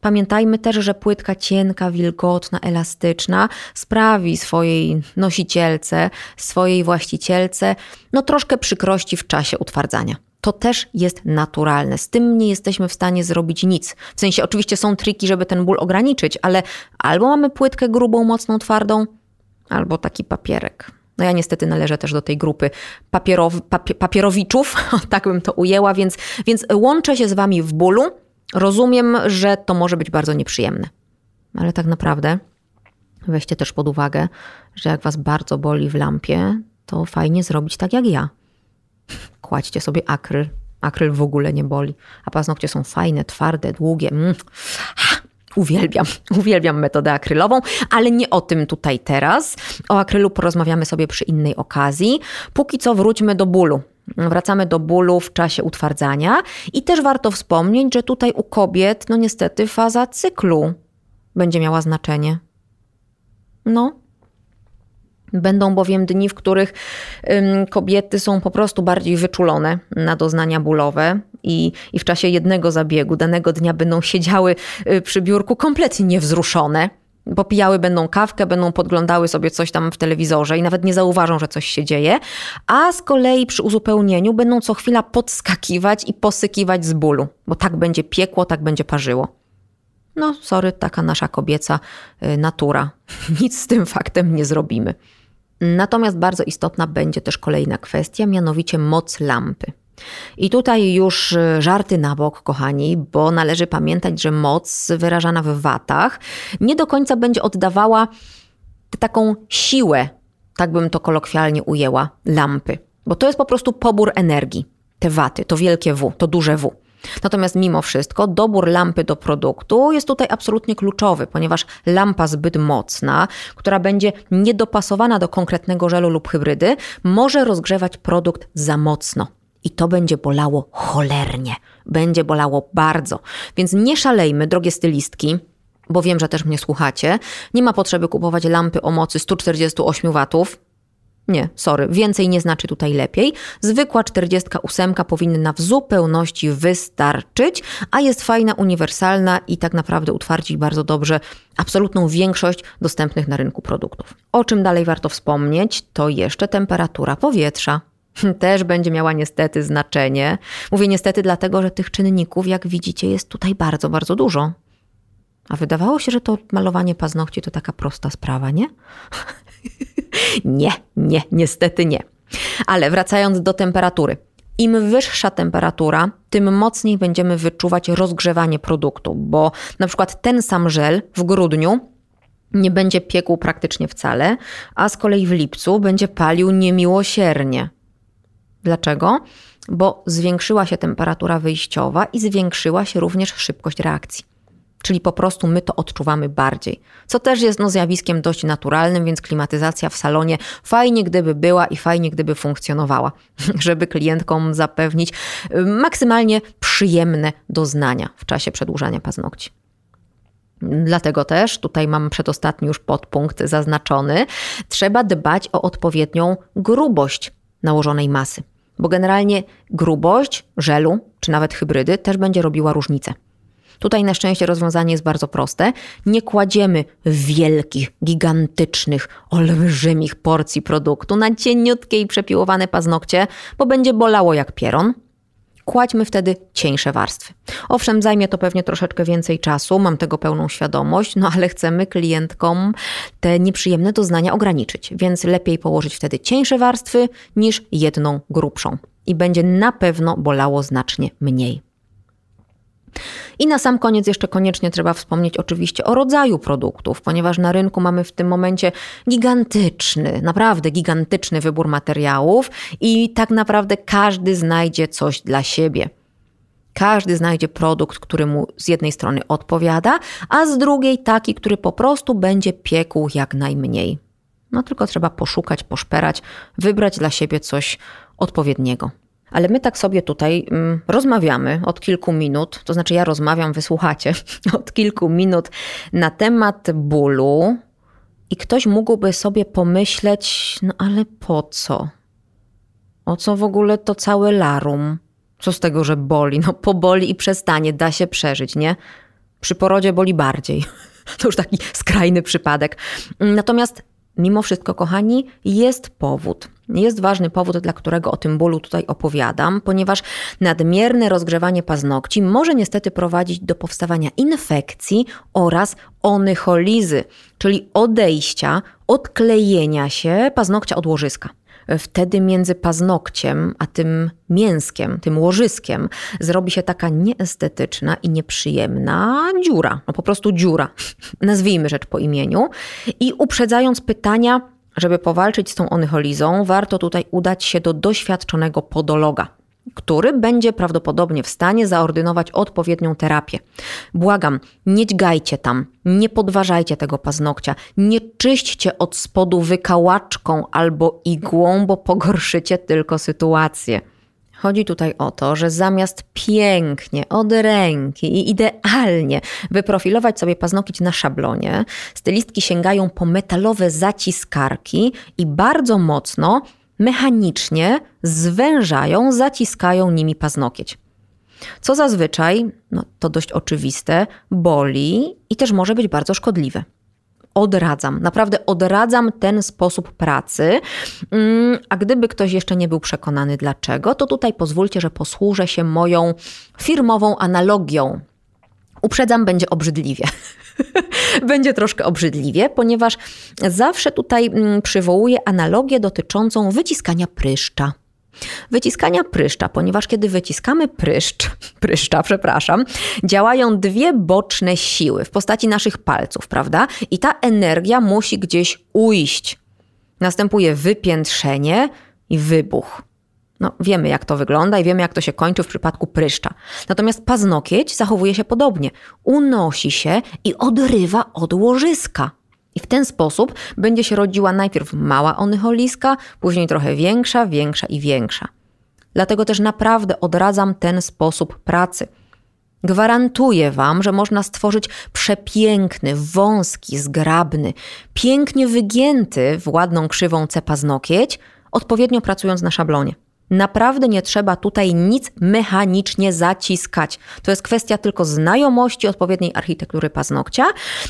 Pamiętajmy też, że płytka cienka, wilgotna, elastyczna sprawi swojej nosicielce, swojej właścicielce, no troszkę przykrości w czasie utwardzania. To też jest naturalne. Z tym nie jesteśmy w stanie zrobić nic. W sensie, oczywiście są triki, żeby ten ból ograniczyć, ale albo mamy płytkę grubą, mocną, twardą, albo taki papierek. No ja niestety należę też do tej grupy papierow, papier, papierowiczów, (laughs) tak bym to ujęła, więc, więc łączę się z wami w bólu. Rozumiem, że to może być bardzo nieprzyjemne. Ale tak naprawdę weźcie też pod uwagę, że jak was bardzo boli w lampie, to fajnie zrobić tak jak ja. Kładźcie sobie akryl. Akryl w ogóle nie boli, a paznokcie są fajne, twarde, długie. Mm. Uwielbiam, (laughs) uwielbiam metodę akrylową, ale nie o tym tutaj teraz. O akrylu porozmawiamy sobie przy innej okazji. Póki co wróćmy do bólu. Wracamy do bólu w czasie utwardzania i też warto wspomnieć, że tutaj u kobiet, no niestety, faza cyklu będzie miała znaczenie. No, Będą bowiem dni, w których kobiety są po prostu bardziej wyczulone na doznania bólowe i, i w czasie jednego zabiegu danego dnia będą siedziały y, przy biurku kompletnie niewzruszone. Popijały będą kawkę, będą podglądały sobie coś tam w telewizorze i nawet nie zauważą, że coś się dzieje, a z kolei przy uzupełnieniu będą co chwila podskakiwać i posykiwać z bólu, bo tak będzie piekło, tak będzie parzyło. No, sorry, taka nasza kobieca y, natura. (laughs) Nic z tym faktem nie zrobimy. Natomiast bardzo istotna będzie też kolejna kwestia, mianowicie moc lampy. I tutaj już y, żarty na bok, kochani, bo należy pamiętać, że moc wyrażana w watach nie do końca będzie oddawała taką siłę, tak bym to kolokwialnie ujęła, lampy. Bo to jest po prostu pobór energii. Te waty, to wielkie W, to duże W. Natomiast mimo wszystko dobór lampy do produktu jest tutaj absolutnie kluczowy, ponieważ lampa zbyt mocna, która będzie niedopasowana do konkretnego żelu lub hybrydy, może rozgrzewać produkt za mocno. I to będzie bolało cholernie. Będzie bolało bardzo. Więc nie szalejmy, drogie stylistki, bo wiem, że też mnie słuchacie. Nie ma potrzeby kupować lampy o mocy 148 watów nie, sorry, więcej nie znaczy tutaj lepiej. Zwykła 48 powinna w zupełności wystarczyć, a jest fajna, uniwersalna i tak naprawdę utwardzi bardzo dobrze absolutną większość dostępnych na rynku produktów. O czym dalej warto wspomnieć, to jeszcze temperatura powietrza. (laughs) Też będzie miała niestety znaczenie. Mówię niestety dlatego, że tych czynników, jak widzicie, jest tutaj bardzo, bardzo dużo. A wydawało się, że to malowanie paznokci to taka prosta sprawa, nie? (laughs) nie, nie, niestety nie. Ale wracając do temperatury. Im wyższa temperatura, tym mocniej będziemy wyczuwać rozgrzewanie produktu, bo na przykład ten sam żel w grudniu nie będzie piekł praktycznie wcale, a z kolei w lipcu będzie palił niemiłosiernie. Dlaczego? Bo zwiększyła się temperatura wyjściowa i zwiększyła się również szybkość reakcji czyli po prostu my to odczuwamy bardziej. Co też jest no, zjawiskiem dość naturalnym, więc klimatyzacja w salonie fajnie gdyby była i fajnie gdyby funkcjonowała, (laughs) żeby klientkom zapewnić y, maksymalnie przyjemne doznania w czasie przedłużania paznokci. Dlatego też, tutaj mam przedostatni już podpunkt zaznaczony, trzeba dbać o odpowiednią grubość nałożonej masy. Bo generalnie grubość żelu, czy nawet hybrydy, też będzie robiła różnicę. Tutaj na szczęście rozwiązanie jest bardzo proste. Nie kładziemy wielkich, gigantycznych, olbrzymich porcji produktu na cieniutkie i przepiłowane paznokcie, bo będzie bolało jak pieron. Kładźmy wtedy cieńsze warstwy. Owszem, zajmie to pewnie troszeczkę więcej czasu, mam tego pełną świadomość, no ale chcemy klientkom te nieprzyjemne doznania ograniczyć, więc lepiej położyć wtedy cieńsze warstwy niż jedną grubszą. I będzie na pewno bolało znacznie mniej. I na sam koniec jeszcze koniecznie trzeba wspomnieć oczywiście o rodzaju produktów, ponieważ na rynku mamy w tym momencie gigantyczny, naprawdę gigantyczny wybór materiałów i tak naprawdę każdy znajdzie coś dla siebie. Każdy znajdzie produkt, który mu z jednej strony odpowiada, a z drugiej taki, który po prostu będzie piekł jak najmniej. No tylko trzeba poszukać, poszperać, wybrać dla siebie coś odpowiedniego. Ale my tak sobie tutaj mm, rozmawiamy od kilku minut, to znaczy ja rozmawiam, wysłuchacie (laughs) od kilku minut na temat bólu, i ktoś mógłby sobie pomyśleć, no ale po co? O co w ogóle to całe larum? Co z tego, że boli? No poboli i przestanie, da się przeżyć, nie? Przy porodzie boli bardziej. (laughs) To już taki skrajny przypadek. Natomiast mimo wszystko, kochani, jest powód. Jest ważny powód, dla którego o tym bólu tutaj opowiadam, ponieważ nadmierne rozgrzewanie paznokci może niestety prowadzić do powstawania infekcji oraz onycholizy, czyli odejścia, odklejenia się paznokcia od łożyska. Wtedy między paznokciem a tym mięskiem, tym łożyskiem, zrobi się taka nieestetyczna i nieprzyjemna dziura. No po prostu dziura. (laughs) Nazwijmy rzecz po imieniu. I uprzedzając pytania, Żeby powalczyć z tą onycholizą, warto tutaj udać się do doświadczonego podologa który będzie prawdopodobnie w stanie zaordynować odpowiednią terapię. Błagam, nie dźgajcie tam, nie podważajcie tego paznokcia, nie czyśćcie od spodu wykałaczką albo igłą, bo pogorszycie tylko sytuację. Chodzi tutaj o to, że zamiast pięknie, od ręki i idealnie wyprofilować sobie paznokieć na szablonie, stylistki sięgają po metalowe zaciskarki i bardzo mocno mechanicznie zwężają, zaciskają nimi paznokieć. Co zazwyczaj, no to dość oczywiste, boli i też może być bardzo szkodliwe. Odradzam, naprawdę odradzam ten sposób pracy. Mm, a gdyby ktoś jeszcze nie był przekonany dlaczego, to tutaj pozwólcie, że posłużę się moją firmową analogią. Uprzedzam, będzie obrzydliwie. (laughs) będzie troszkę obrzydliwie, ponieważ zawsze tutaj mm, przywołuję analogię dotyczącą wyciskania pryszcza. Wyciskania pryszcza, ponieważ kiedy wyciskamy pryszcz, (laughs) pryszcza, przepraszam, działają dwie boczne siły w postaci naszych palców, prawda? I ta energia musi gdzieś ujść. Następuje wypiętrzenie i wybuch. No, wiemy, jak to wygląda i wiemy, jak to się kończy w przypadku pryszcza. Natomiast paznokieć zachowuje się podobnie. Unosi się i odrywa od łożyska. I w ten sposób będzie się rodziła najpierw mała onycholiska, później trochę większa, większa i większa. Dlatego też naprawdę odradzam ten sposób pracy. Gwarantuję Wam, że można stworzyć przepiękny, wąski, zgrabny, pięknie wygięty w ładną krzywą C paznokieć, odpowiednio pracując na szablonie. Naprawdę nie trzeba tutaj nic mechanicznie zaciskać. To jest kwestia tylko znajomości odpowiedniej architektury paznokcia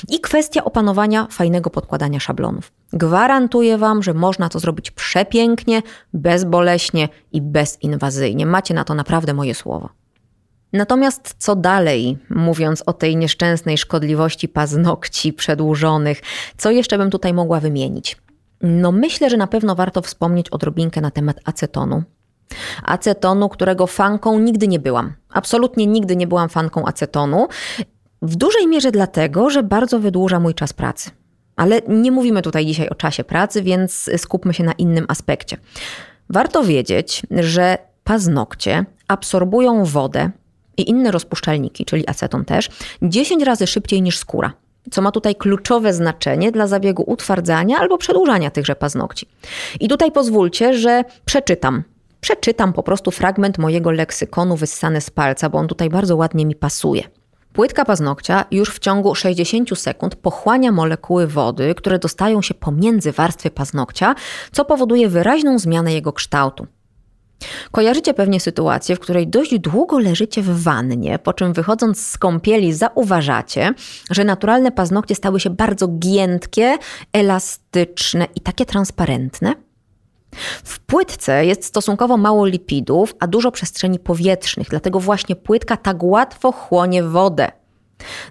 i kwestia opanowania fajnego podkładania szablonów. Gwarantuję Wam, że można to zrobić przepięknie, bezboleśnie i bezinwazyjnie. Macie na to naprawdę moje słowo. Natomiast co dalej, mówiąc o tej nieszczęsnej szkodliwości paznokci przedłużonych, co jeszcze bym tutaj mogła wymienić? No myślę, że na pewno warto wspomnieć odrobinkę na temat acetonu, Acetonu, którego fanką nigdy nie byłam. Absolutnie nigdy nie byłam fanką acetonu. W dużej mierze dlatego, że bardzo wydłuża mój czas pracy. Ale nie mówimy tutaj dzisiaj o czasie pracy, więc skupmy się na innym aspekcie. Warto wiedzieć, że paznokcie absorbują wodę i inne rozpuszczalniki, czyli aceton też, 10 razy szybciej niż skóra co ma tutaj kluczowe znaczenie dla zabiegu utwardzania albo przedłużania tychże paznokci. I tutaj pozwólcie, że przeczytam przeczytam po prostu fragment mojego leksykonu wyssany z palca, bo on tutaj bardzo ładnie mi pasuje. Płytka paznokcia już w ciągu 60 sekund pochłania molekuły wody, które dostają się pomiędzy warstwy paznokcia, co powoduje wyraźną zmianę jego kształtu. Kojarzycie pewnie sytuację, w której dość długo leżycie w wannie, po czym wychodząc z kąpieli zauważacie, że naturalne paznokcie stały się bardzo giętkie, elastyczne i takie transparentne? W płytce jest stosunkowo mało lipidów, a dużo przestrzeni powietrznych, dlatego właśnie płytka tak łatwo chłonie wodę.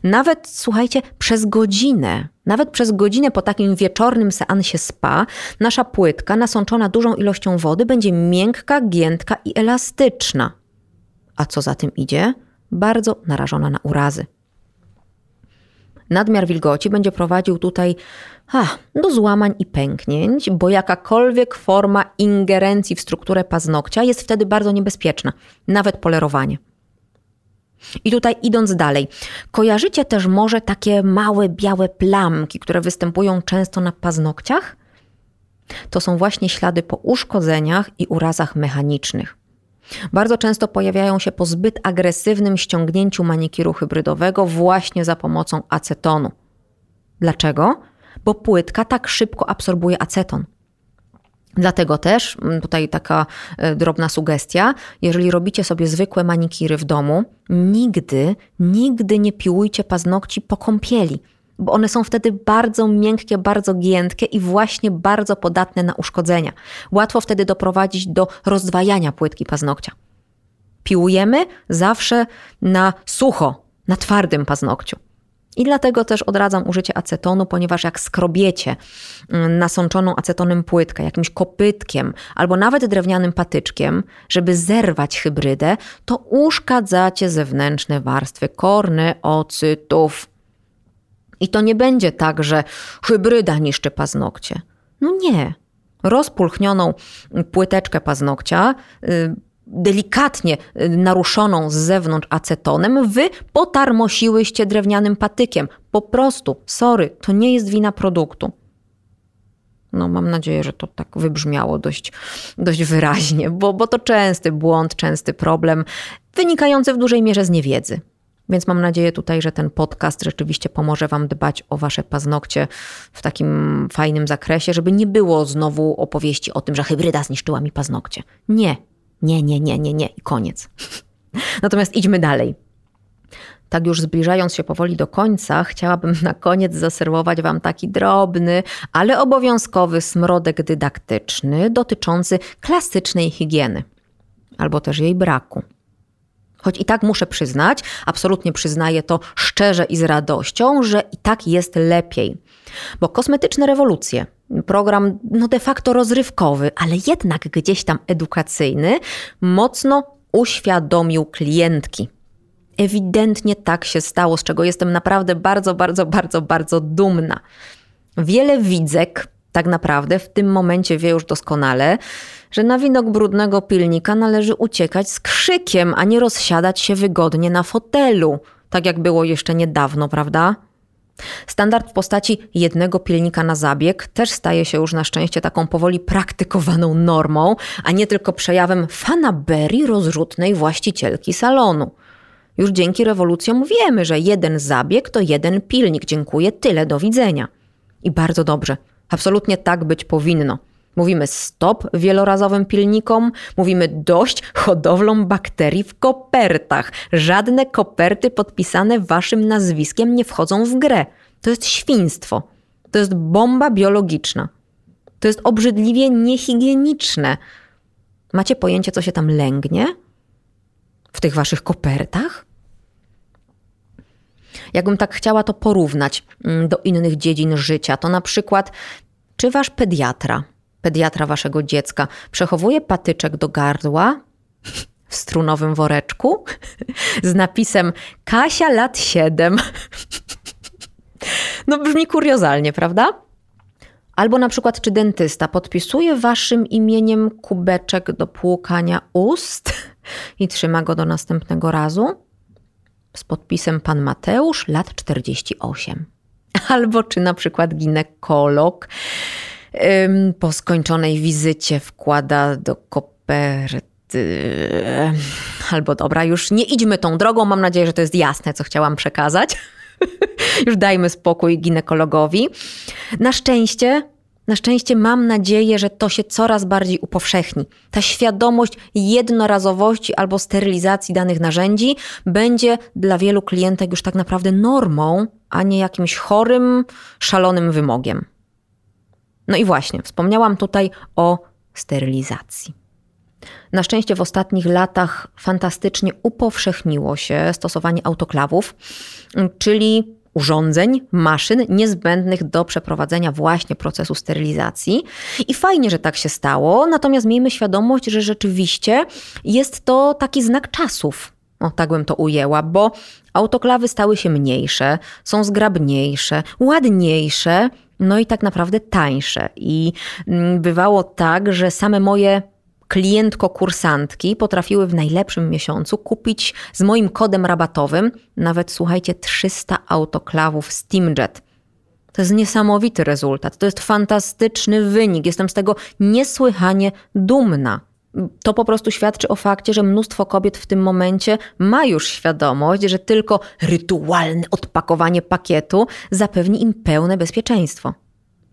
Nawet, słuchajcie, przez godzinę, nawet przez godzinę po takim wieczornym seansie spa, nasza płytka nasączona dużą ilością wody będzie miękka, giętka i elastyczna. A co za tym idzie? Bardzo narażona na urazy. Nadmiar wilgoci będzie prowadził tutaj do złamań i pęknięć, bo jakakolwiek forma ingerencji w strukturę paznokcia jest wtedy bardzo niebezpieczna, nawet polerowanie. I tutaj idąc dalej, kojarzycie też może takie małe białe plamki, które występują często na paznokciach? To są właśnie ślady po uszkodzeniach i urazach mechanicznych. Bardzo często pojawiają się po zbyt agresywnym ściągnięciu manikiru hybrydowego właśnie za pomocą acetonu. Dlaczego? Bo płytka tak szybko absorbuje aceton. Dlatego też, mm, tutaj taka e, drobna sugestia, jeżeli robicie sobie zwykłe manikiry w domu, nigdy, nigdy nie piłujcie paznokci po kąpieli bo one są wtedy bardzo miękkie, bardzo giętkie i właśnie bardzo podatne na uszkodzenia. Łatwo wtedy doprowadzić do rozdwajania płytki paznokcia. Piłujemy zawsze na sucho, na twardym paznokciu. I dlatego też odradzam użycie acetonu, ponieważ jak skrobiecie mm, nasączoną acetonem płytkę jakimś kopytkiem albo nawet drewnianym patyczkiem, żeby zerwać hybrydę, to uszkadzacie zewnętrzne warstwy korneocytów. I to nie będzie tak, że hybryda niszczy paznokcie. No nie. Rozpulchnioną płyteczkę paznokcia, y, delikatnie y, naruszoną z zewnątrz acetonem, wy potarmosiłyście drewnianym patykiem. Po prostu, sorry, to nie jest wina produktu. No, mam nadzieję, że to tak wybrzmiało dość, dość wyraźnie, bo, bo to częsty błąd, częsty problem, wynikający w dużej mierze z niewiedzy. Więc mam nadzieję tutaj, że ten podcast rzeczywiście pomoże Wam dbać o Wasze paznokcie w takim fajnym zakresie, żeby nie było znowu opowieści o tym, że hybryda zniszczyła mi paznokcie. Nie, nie, nie, nie, nie, nie i koniec. (laughs) Natomiast idźmy dalej. Tak już zbliżając się powoli do końca, chciałabym na koniec zaserwować Wam taki drobny, ale obowiązkowy smrodek dydaktyczny dotyczący klasycznej higieny, albo też jej braku. Choć i tak muszę przyznać, absolutnie przyznaję to szczerze i z radością, że i tak jest lepiej. Bo kosmetyczne rewolucje, program no de facto rozrywkowy, ale jednak gdzieś tam edukacyjny, mocno uświadomił klientki. Ewidentnie tak się stało, z czego jestem naprawdę bardzo, bardzo, bardzo, bardzo dumna. Wiele widzek tak naprawdę w tym momencie wie już doskonale, że na widok brudnego pilnika należy uciekać z krzykiem, a nie rozsiadać się wygodnie na fotelu, tak jak było jeszcze niedawno, prawda? Standard w postaci jednego pilnika na zabieg też staje się już na szczęście taką powoli praktykowaną normą, a nie tylko przejawem fanaberii rozrzutnej właścicielki salonu. Już dzięki rewolucjom wiemy, że jeden zabieg to jeden pilnik. Dziękuję, tyle, do widzenia. I bardzo dobrze. Absolutnie tak być powinno. Mówimy stop wielorazowym pilnikom, mówimy dość hodowlą bakterii w kopertach. Żadne koperty podpisane waszym nazwiskiem nie wchodzą w grę. To jest świństwo. To jest bomba biologiczna. To jest obrzydliwie niehigieniczne. Macie pojęcie, co się tam lęgnie? W tych waszych kopertach? Jakbym tak chciała to porównać mm, do innych dziedzin życia, to na przykład, czy wasz pediatra pediatra waszego dziecka przechowuje patyczek do gardła w strunowym woreczku (laughs) z napisem Kasia lat 7. No brzmi kuriozalnie, prawda? Albo na przykład, czy dentysta podpisuje waszym imieniem kubeczek do płukania ust i trzyma go do następnego razu? Z podpisem pan Mateusz, lat 48. (laughs) Albo czy na przykład ginekolog po skończonej wizycie wkłada do koperty. Albo dobra, już nie idźmy tą drogą. Mam nadzieję, że to jest jasne, co chciałam przekazać. (laughs) już dajmy spokój ginekologowi. Na szczęście na szczęście mam nadzieję, że to się coraz bardziej upowszechni. Ta świadomość jednorazowości albo sterylizacji danych narzędzi będzie dla wielu klientek już tak naprawdę normą, a nie jakimś chorym, szalonym wymogiem. No i właśnie, wspomniałam tutaj o sterylizacji. Na szczęście w ostatnich latach fantastycznie upowszechniło się stosowanie autoklawów, czyli urządzeń, maszyn niezbędnych do przeprowadzenia właśnie procesu sterylizacji. I fajnie, że tak się stało, natomiast miejmy świadomość, że rzeczywiście jest to taki znak czasów. O, tak bym to ujęła, bo autoklawy stały się mniejsze, są zgrabniejsze, ładniejsze, no i tak naprawdę tańsze. I mm, bywało tak, że same moje klientko-kursantki potrafiły w najlepszym miesiącu kupić z moim kodem rabatowym nawet, słuchajcie, 300 autoklawów Steamjet. To jest niesamowity rezultat, to jest fantastyczny wynik. Jestem z tego niesłychanie dumna to po prostu świadczy o fakcie, że mnóstwo kobiet w tym momencie ma już świadomość, że tylko rytualne odpakowanie pakietu zapewni im pełne bezpieczeństwo.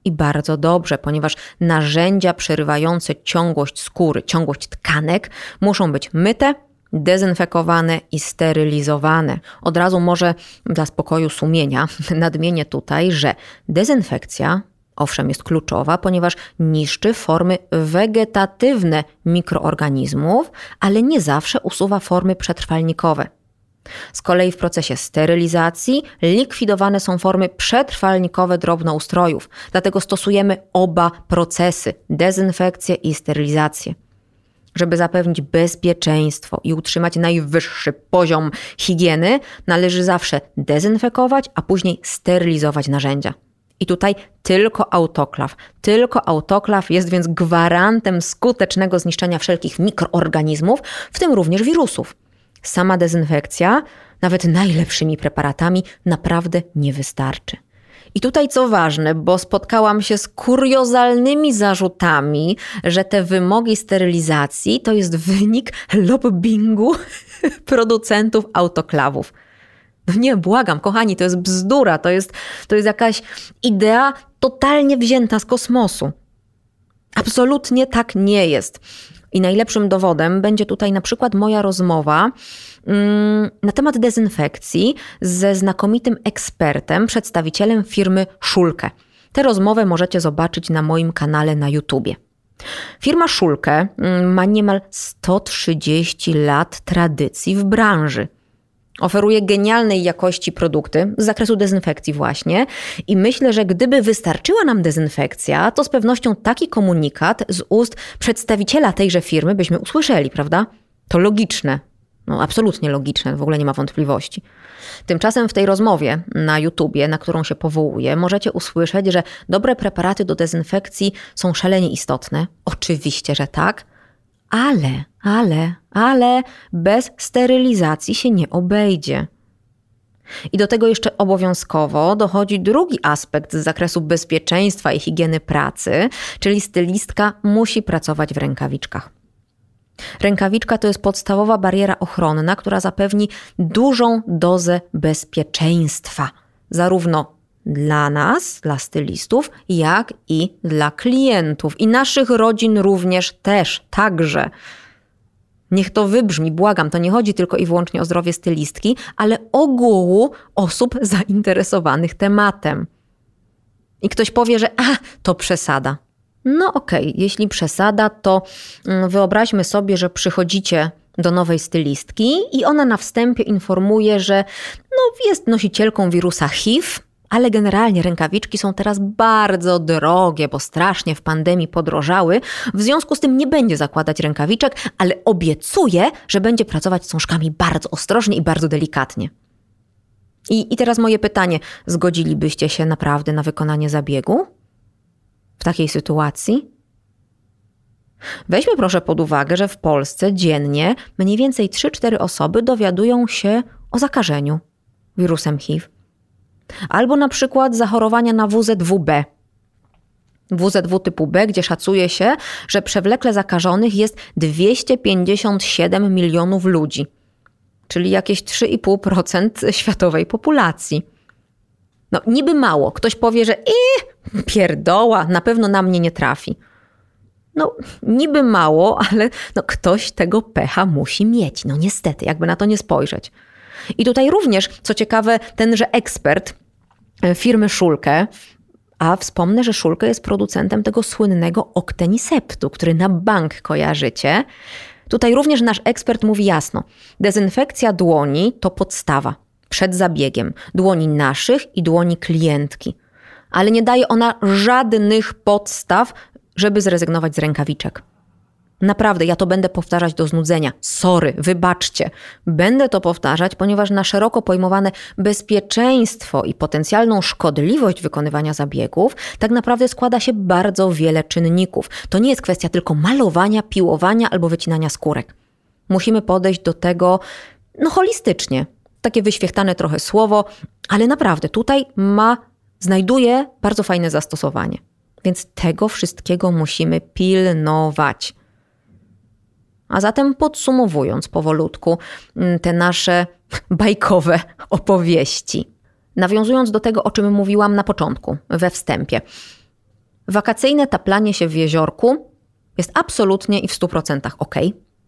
I bardzo dobrze, ponieważ narzędzia przerywające ciągłość skóry, ciągłość tkanek muszą być myte, dezynfekowane i sterylizowane. Od razu może dla spokoju sumienia (laughs) nadmienię tutaj, że dezynfekcja owszem jest kluczowa, ponieważ niszczy formy wegetatywne mikroorganizmów, ale nie zawsze usuwa formy przetrwalnikowe. Z kolei w procesie sterylizacji likwidowane są formy przetrwalnikowe drobnoustrojów, dlatego stosujemy oba procesy dezynfekcję i sterylizację. Żeby zapewnić bezpieczeństwo i utrzymać najwyższy poziom higieny, należy zawsze dezynfekować, a później sterylizować narzędzia. I tutaj tylko autoklaw. Tylko autoklaw jest więc gwarantem skutecznego zniszczenia wszelkich mikroorganizmów, w tym również wirusów. Sama dezynfekcja, nawet najlepszymi preparatami, naprawdę nie wystarczy. I tutaj co ważne, bo spotkałam się z kuriozalnymi zarzutami, że te wymogi sterylizacji to jest wynik lobbingu (laughs) producentów autoklawów. No nie, błagam, kochani, to jest bzdura, to jest, to jest jakaś idea totalnie wzięta z kosmosu. Absolutnie tak nie jest. I najlepszym dowodem będzie tutaj na przykład moja rozmowa mm, na temat dezynfekcji ze znakomitym ekspertem, przedstawicielem firmy Szulkę. Tę rozmowę możecie zobaczyć na moim kanale na YouTubie. Firma Szulkę mm, ma niemal 130 lat tradycji w branży. Oferuje genialnej jakości produkty z zakresu dezynfekcji, właśnie. I myślę, że gdyby wystarczyła nam dezynfekcja, to z pewnością taki komunikat z ust przedstawiciela tejże firmy byśmy usłyszeli, prawda? To logiczne. No, absolutnie logiczne, w ogóle nie ma wątpliwości. Tymczasem w tej rozmowie na YouTubie, na którą się powołuję, możecie usłyszeć, że dobre preparaty do dezynfekcji są szalenie istotne. Oczywiście, że tak, ale, ale, ale bez sterylizacji się nie obejdzie. I do tego jeszcze obowiązkowo dochodzi drugi aspekt z zakresu bezpieczeństwa i higieny pracy, czyli stylistka musi pracować w rękawiczkach. Rękawiczka to jest podstawowa bariera ochronna, która zapewni dużą dozę bezpieczeństwa, zarówno dla nas, dla stylistów, jak i dla klientów i naszych rodzin również też, także. Niech to wybrzmi, błagam, to nie chodzi tylko i wyłącznie o zdrowie stylistki, ale ogółu osób zainteresowanych tematem. I ktoś powie, że a, to przesada. No okej, okay, jeśli przesada, to mm, wyobraźmy sobie, że przychodzicie do nowej stylistki i ona na wstępie informuje, że no, jest nosicielką wirusa HIV, ale generalnie rękawiczki są teraz bardzo drogie, bo strasznie w pandemii podrożały. W związku z tym nie będzie zakładać rękawiczek, ale obiecuje, że będzie pracować z cążkami bardzo ostrożnie i bardzo delikatnie. I, I teraz moje pytanie: zgodzilibyście się naprawdę na wykonanie zabiegu w takiej sytuacji? Weźmy proszę pod uwagę, że w Polsce dziennie mniej więcej 3-4 osoby dowiadują się o zakażeniu wirusem HIV. Albo na przykład zachorowania na WZWB. WZW typu B, gdzie szacuje się, że przewlekle zakażonych jest 257 milionów ludzi, czyli jakieś 3,5% światowej populacji. No, niby mało. Ktoś powie, że i pierdoła, na pewno na mnie nie trafi. No, niby mało, ale no, ktoś tego pecha musi mieć. No niestety, jakby na to nie spojrzeć. I tutaj również, co ciekawe, tenże ekspert e, firmy Szulkę, a wspomnę, że Szulkę jest producentem tego słynnego Octeniseptu, który na bank kojarzycie. Tutaj również nasz ekspert mówi jasno: dezynfekcja dłoni to podstawa przed zabiegiem dłoni naszych i dłoni klientki. Ale nie daje ona żadnych podstaw, żeby zrezygnować z rękawiczek. Naprawdę, ja to będę powtarzać do znudzenia. Sorry, wybaczcie. Będę to powtarzać, ponieważ na szeroko pojmowane bezpieczeństwo i potencjalną szkodliwość wykonywania zabiegów tak naprawdę składa się bardzo wiele czynników. To nie jest kwestia tylko malowania, piłowania albo wycinania skórek. Musimy podejść do tego no, holistycznie. Takie wyświechtane trochę słowo, ale naprawdę tutaj ma, znajduje bardzo fajne zastosowanie. Więc tego wszystkiego musimy pilnować. A zatem podsumowując powolutku mm, te nasze (laughs) bajkowe opowieści, nawiązując do tego, o czym mówiłam na początku, we wstępie. Wakacyjne taplanie się w jeziorku jest absolutnie i w 100% ok.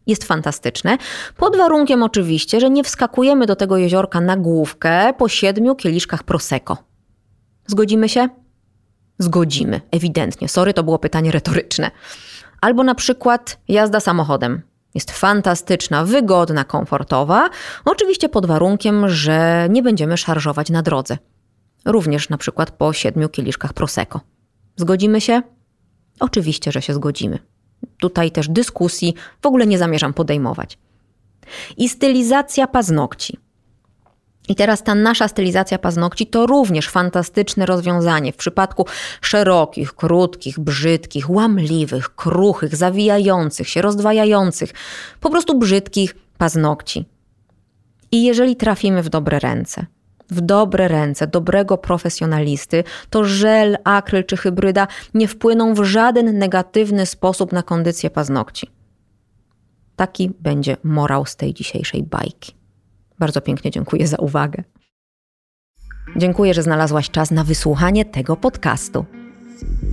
Jest fantastyczne, pod warunkiem oczywiście, że nie wskakujemy do tego jeziorka na główkę po siedmiu kieliszkach Prosecco. Zgodzimy się? Zgodzimy, ewidentnie. Sorry, to było pytanie retoryczne. Albo na przykład jazda samochodem. Jest fantastyczna, wygodna, komfortowa, oczywiście pod warunkiem, że nie będziemy szarżować na drodze. Również na przykład po siedmiu kieliszkach Prosecco. Zgodzimy się? Oczywiście, że się zgodzimy. Tutaj też dyskusji w ogóle nie zamierzam podejmować. I stylizacja paznokci. I teraz ta nasza stylizacja paznokci to również fantastyczne rozwiązanie w przypadku szerokich, krótkich, brzydkich, łamliwych, kruchych, zawijających się, rozdwajających, po prostu brzydkich paznokci. I jeżeli trafimy w dobre ręce, w dobre ręce dobrego profesjonalisty, to żel, akryl czy hybryda nie wpłyną w żaden negatywny sposób na kondycję paznokci. Taki będzie morał z tej dzisiejszej bajki. Bardzo pięknie dziękuję za uwagę. Dziękuję, że znalazłaś czas na wysłuchanie tego podcastu.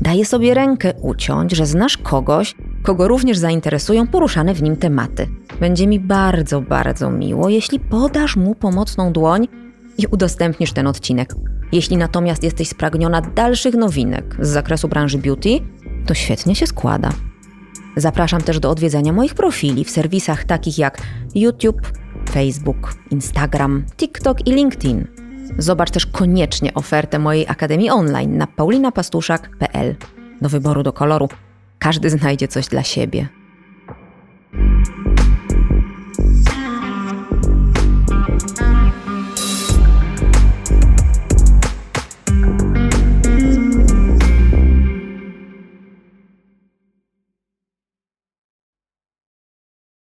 Daję sobie rękę uciąć, że znasz kogoś, kogo również zainteresują poruszane w nim tematy. Będzie mi bardzo, bardzo miło, jeśli podasz mu pomocną dłoń i udostępnisz ten odcinek. Jeśli natomiast jesteś spragniona dalszych nowinek z zakresu branży beauty, to świetnie się składa. Zapraszam też do odwiedzania moich profili w serwisach takich jak YouTube, Facebook, Instagram, TikTok i LinkedIn. Zobacz też koniecznie ofertę mojej Akademii Online na paulinapastuszak.pl. Do wyboru do koloru każdy znajdzie coś dla siebie.